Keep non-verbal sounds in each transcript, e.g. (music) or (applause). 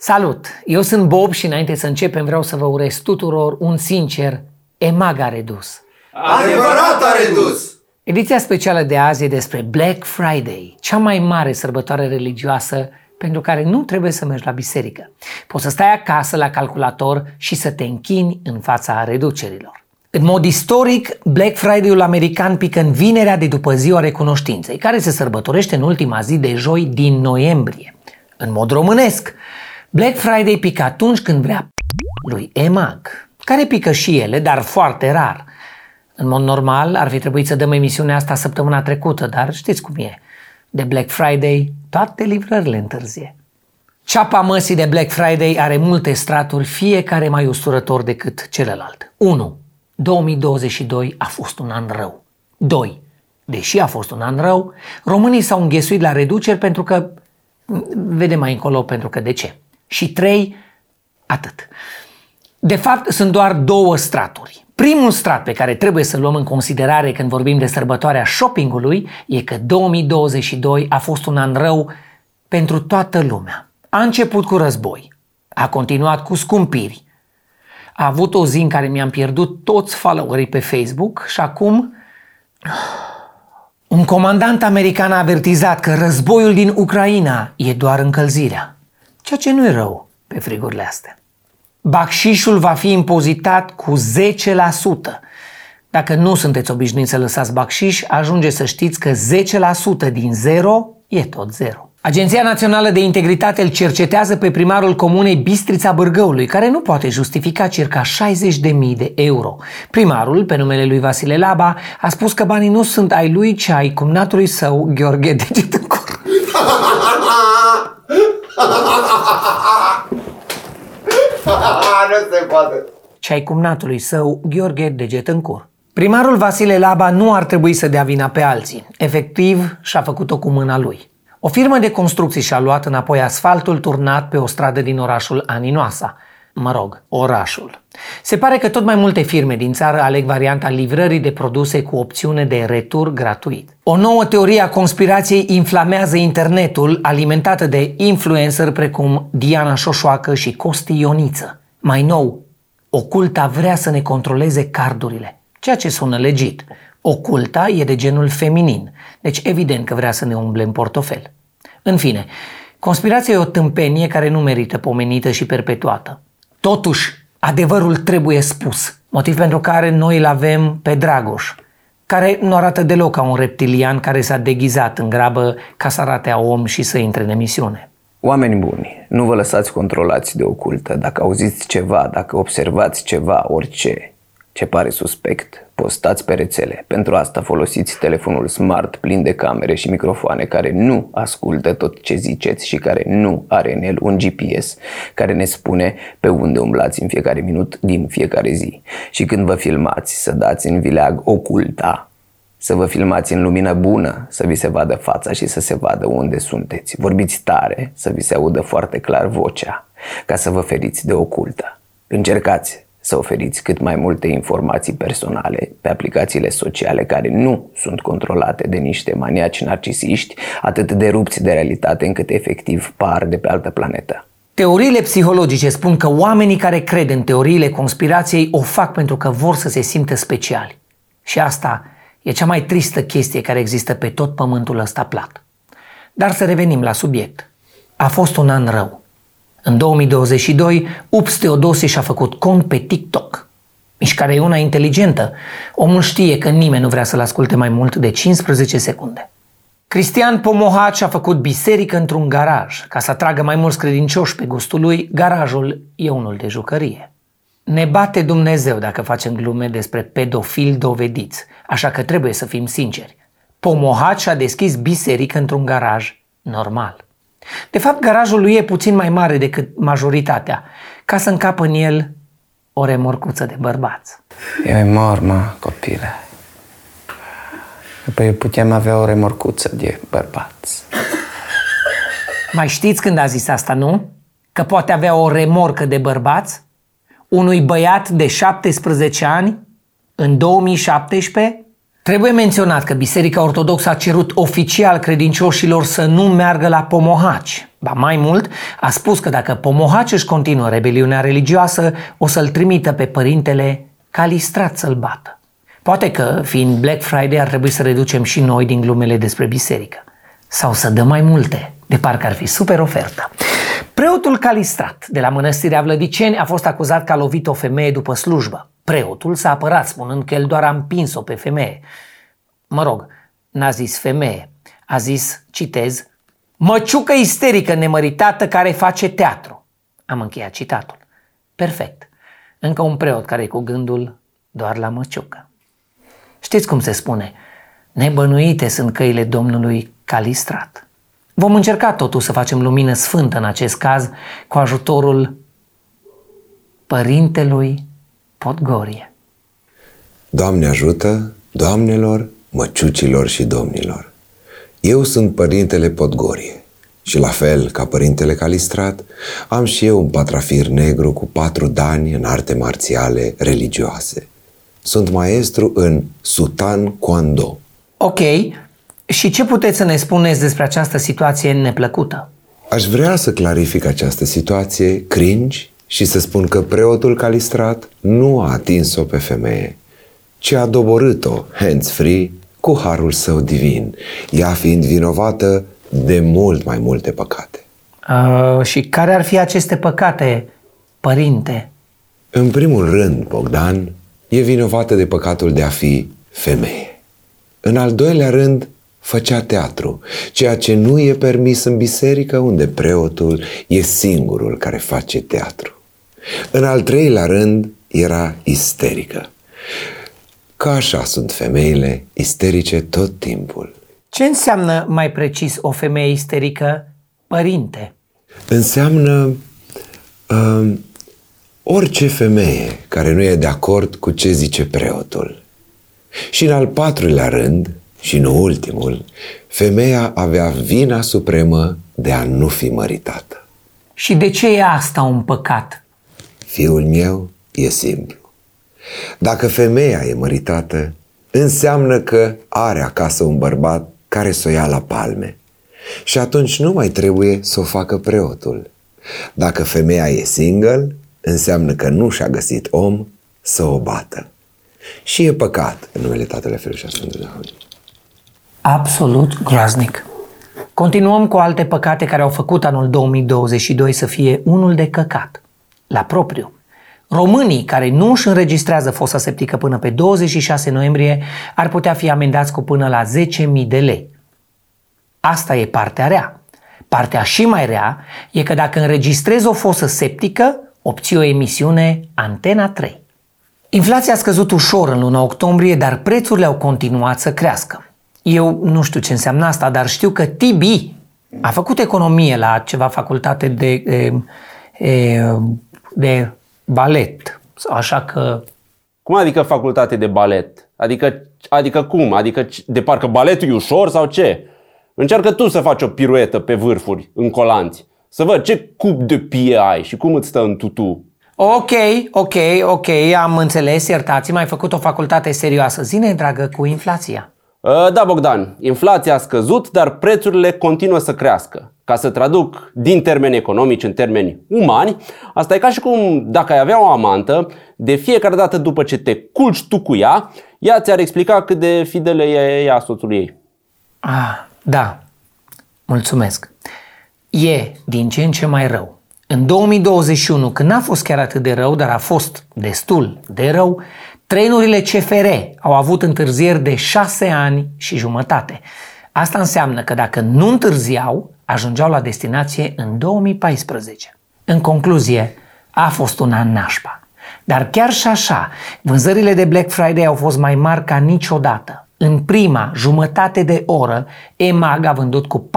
Salut! Eu sunt Bob și înainte să începem vreau să vă urez tuturor un sincer EMAG a redus. Adevărat a redus! Ediția specială de azi e despre Black Friday, cea mai mare sărbătoare religioasă pentru care nu trebuie să mergi la biserică. Poți să stai acasă la calculator și să te închini în fața reducerilor. În mod istoric, Black Friday-ul american pică în vinerea de după ziua recunoștinței, care se sărbătorește în ultima zi de joi din noiembrie. În mod românesc, Black Friday pică atunci când vrea lui EMAG, care pică și ele, dar foarte rar. În mod normal, ar fi trebuit să dăm emisiunea asta săptămâna trecută, dar știți cum e. De Black Friday, toate livrările întârzie. Ceapa măsii de Black Friday are multe straturi, fiecare mai usturător decât celălalt. 1. 2022 a fost un an rău. 2. Deși a fost un an rău, românii s-au înghesuit la reduceri pentru că... Vedem mai încolo pentru că de ce. Și 3. Atât. De fapt, sunt doar două straturi. Primul strat pe care trebuie să-l luăm în considerare când vorbim de sărbătoarea shoppingului e că 2022 a fost un an rău pentru toată lumea. A început cu război, a continuat cu scumpiri, a avut o zi în care mi-am pierdut toți followerii pe Facebook și acum un comandant american a avertizat că războiul din Ucraina e doar încălzirea, ceea ce nu e rău pe frigurile astea. Bacșișul va fi impozitat cu 10%. Dacă nu sunteți obișnuiți să lăsați bacșiș, ajunge să știți că 10% din 0 e tot 0. Agenția Națională de Integritate îl cercetează pe primarul comunei Bistrița Bârgăului, care nu poate justifica circa 60.000 de euro. Primarul, pe numele lui Vasile Laba, a spus că banii nu sunt ai lui, ci ai cumnatului său, Gheorghe Degetăncur. (laughs) nu se poate. ci ai cumnatului său, Gheorghe Degetăncur. Primarul Vasile Laba nu ar trebui să dea vina pe alții. Efectiv, și-a făcut-o cu mâna lui. O firmă de construcții și-a luat înapoi asfaltul turnat pe o stradă din orașul Aninoasa. Mă rog, orașul. Se pare că tot mai multe firme din țară aleg varianta livrării de produse cu opțiune de retur gratuit. O nouă teorie a conspirației inflamează internetul, alimentată de influencer precum Diana Șoșoacă și Costi Ioniță. Mai nou, oculta vrea să ne controleze cardurile, ceea ce sună legit. Oculta e de genul feminin, deci evident că vrea să ne umble în portofel. În fine, conspirația e o tâmpenie care nu merită pomenită și perpetuată. Totuși, adevărul trebuie spus, motiv pentru care noi îl avem pe Dragoș, care nu arată deloc ca un reptilian care s-a deghizat în grabă ca să arate a om și să intre în emisiune. Oameni buni, nu vă lăsați controlați de ocultă. Dacă auziți ceva, dacă observați ceva, orice, ce pare suspect, postați pe rețele. Pentru asta folosiți telefonul smart plin de camere și microfoane care nu ascultă tot ce ziceți și care nu are în el un GPS care ne spune pe unde umblați în fiecare minut din fiecare zi. Și când vă filmați, să dați în vileag oculta, să vă filmați în lumină bună, să vi se vadă fața și să se vadă unde sunteți. Vorbiți tare, să vi se audă foarte clar vocea, ca să vă feriți de ocultă. Încercați să oferiți cât mai multe informații personale pe aplicațiile sociale care nu sunt controlate de niște maniaci narcisiști atât de rupți de realitate încât efectiv par de pe altă planetă. Teoriile psihologice spun că oamenii care cred în teoriile conspirației o fac pentru că vor să se simtă speciali. Și asta e cea mai tristă chestie care există pe tot pământul ăsta plat. Dar să revenim la subiect. A fost un an rău. În 2022, Ups Teodosie și-a făcut cont pe TikTok. Mișcarea e una inteligentă. Omul știe că nimeni nu vrea să-l asculte mai mult de 15 secunde. Cristian Pomohat și-a făcut biserică într-un garaj. Ca să atragă mai mulți credincioși pe gustul lui, garajul e unul de jucărie. Ne bate Dumnezeu dacă facem glume despre pedofili dovediți, așa că trebuie să fim sinceri. Pomohat și-a deschis biserică într-un garaj normal. De fapt, garajul lui e puțin mai mare decât majoritatea, ca să încapă în el o remorcuță de bărbați. Eu e mor, mă, copile. Păi putem avea o remorcuță de bărbați. Mai știți când a zis asta, nu? Că poate avea o remorcă de bărbați? Unui băiat de 17 ani în 2017? Trebuie menționat că Biserica Ortodoxă a cerut oficial credincioșilor să nu meargă la pomohaci. Ba mai mult, a spus că dacă pomohaci își continuă rebeliunea religioasă, o să-l trimită pe părintele Calistrat să-l bată. Poate că, fiind Black Friday, ar trebui să reducem și noi din glumele despre biserică. Sau să dăm mai multe, de parcă ar fi super ofertă. Preotul Calistrat de la mănăstirea Vlădiceni a fost acuzat că a lovit o femeie după slujbă. Preotul s-a apărat spunând că el doar a împins-o pe femeie. Mă rog, n-a zis femeie, a zis, citez, măciucă isterică nemăritată care face teatru. Am încheiat citatul. Perfect. Încă un preot care e cu gândul doar la măciucă. Știți cum se spune? Nebănuite sunt căile Domnului Calistrat. Vom încerca totuși să facem lumină sfântă în acest caz cu ajutorul Părintelui Podgorie. Doamne ajută, doamnelor, măciucilor și domnilor. Eu sunt Părintele Podgorie și la fel ca Părintele Calistrat, am și eu un patrafir negru cu patru dani în arte marțiale religioase. Sunt maestru în Sutan Kwando. Ok, și ce puteți să ne spuneți despre această situație neplăcută? Aș vrea să clarific această situație cringe și să spun că preotul Calistrat nu a atins-o pe femeie, ci a doborât-o hands-free cu harul său divin, ea fiind vinovată de mult mai multe păcate. Uh, și care ar fi aceste păcate, părinte? În primul rând, Bogdan e vinovată de păcatul de a fi femeie. În al doilea rând, făcea teatru, ceea ce nu e permis în biserică unde preotul e singurul care face teatru. În al treilea rând, era isterică. Ca așa sunt femeile isterice tot timpul. Ce înseamnă mai precis o femeie isterică, părinte? Înseamnă uh, orice femeie care nu e de acord cu ce zice preotul. Și în al patrulea rând, și nu ultimul, femeia avea vina supremă de a nu fi măritată. Și de ce e asta un păcat? Fiul meu e simplu. Dacă femeia e măritată, înseamnă că are acasă un bărbat care să o ia la palme. Și atunci nu mai trebuie să o facă preotul. Dacă femeia e single, înseamnă că nu și-a găsit om să o bată. Și e păcat în numele Tatălui Fiului și Sfântului Duh. Absolut groaznic. Continuăm cu alte păcate care au făcut anul 2022 să fie unul de căcat, la propriu. Românii care nu își înregistrează fosa septică până pe 26 noiembrie ar putea fi amendați cu până la 10.000 de lei. Asta e partea rea. Partea și mai rea e că dacă înregistrezi o fosă septică, obții o emisiune Antena 3. Inflația a scăzut ușor în luna octombrie, dar prețurile au continuat să crească. Eu nu știu ce înseamnă asta, dar știu că TB a făcut economie la ceva facultate de, de, de balet. Așa că... Cum adică facultate de balet? Adică, adică cum? Adică de parcă baletul e ușor sau ce? Încearcă tu să faci o piruetă pe vârfuri, în colanți. Să văd ce cup de pie ai și cum îți stă în tutu. Ok, ok, ok, am înțeles, iertați-mă, ai făcut o facultate serioasă. Zine, dragă, cu inflația. Uh, da, Bogdan, inflația a scăzut, dar prețurile continuă să crească. Ca să traduc din termeni economici în termeni umani, asta e ca și cum dacă ai avea o amantă, de fiecare dată după ce te culci tu cu ea, ea ți-ar explica cât de fidelă e ea soțului ei. Ah, da, mulțumesc. E din ce în ce mai rău. În 2021, când n-a fost chiar atât de rău, dar a fost destul de rău, Trenurile CFR au avut întârzieri de șase ani și jumătate. Asta înseamnă că dacă nu întârziau, ajungeau la destinație în 2014. În concluzie, a fost un an nașpa. Dar chiar și așa, vânzările de Black Friday au fost mai mari ca niciodată. În prima jumătate de oră, EMAG a vândut cu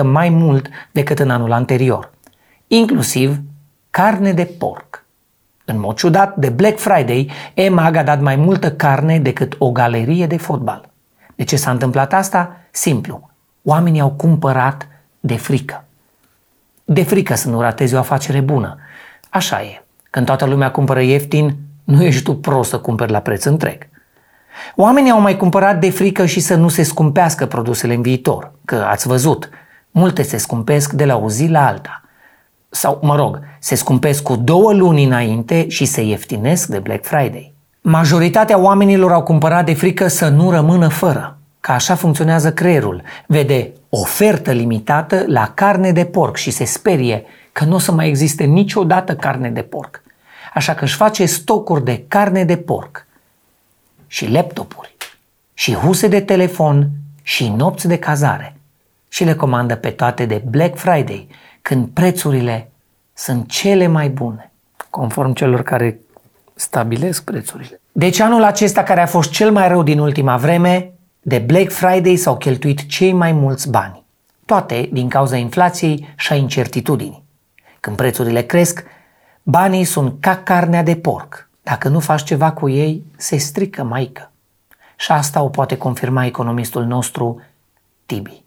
43% mai mult decât în anul anterior, inclusiv carne de porc. În mod ciudat, de Black Friday, EMAG a dat mai multă carne decât o galerie de fotbal. De ce s-a întâmplat asta? Simplu. Oamenii au cumpărat de frică. De frică să nu ratezi o afacere bună. Așa e. Când toată lumea cumpără ieftin, nu ești tu prost să cumperi la preț întreg. Oamenii au mai cumpărat de frică și să nu se scumpească produsele în viitor, că ați văzut, multe se scumpesc de la o zi la alta. Sau, mă rog, se scumpesc cu două luni înainte și se ieftinesc de Black Friday. Majoritatea oamenilor au cumpărat de frică să nu rămână fără, că așa funcționează creierul. Vede ofertă limitată la carne de porc și se sperie că nu o să mai existe niciodată carne de porc. Așa că își face stocuri de carne de porc și laptopuri și huse de telefon și nopți de cazare și le comandă pe toate de Black Friday, când prețurile sunt cele mai bune, conform celor care stabilesc prețurile. Deci anul acesta care a fost cel mai rău din ultima vreme, de Black Friday s-au cheltuit cei mai mulți bani. Toate din cauza inflației și a incertitudinii. Când prețurile cresc, banii sunt ca carnea de porc. Dacă nu faci ceva cu ei, se strică maică. Și asta o poate confirma economistul nostru, Tibi.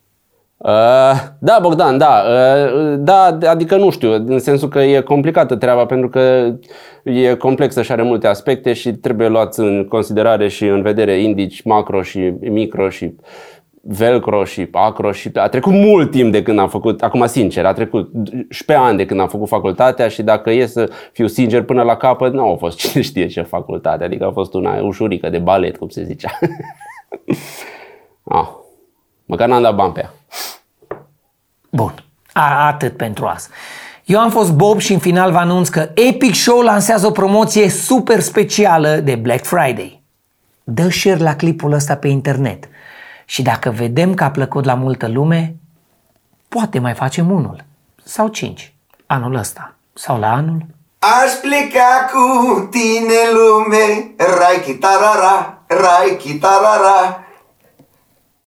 Uh, da, Bogdan, da. Uh, da, adică nu știu, în sensul că e complicată treaba pentru că e complexă și are multe aspecte și trebuie luați în considerare și în vedere indici macro și micro și velcro și acro și a trecut mult timp de când am făcut, acum sincer, a trecut și șpe ani de când am făcut facultatea și dacă e să fiu sincer până la capăt, nu a fost (laughs) cine știe ce facultate, adică a fost una ușurică de balet, cum se zicea. (laughs) ah, măcar n-am dat bani pe ea. Bun, a, atât pentru azi. Eu am fost Bob și în final vă anunț că Epic Show lansează o promoție super specială de Black Friday. Dă share la clipul ăsta pe internet. Și dacă vedem că a plăcut la multă lume, poate mai facem unul. Sau cinci. Anul ăsta. Sau la anul. Aș pleca cu tine lume, rai chitarara, rai chitarara,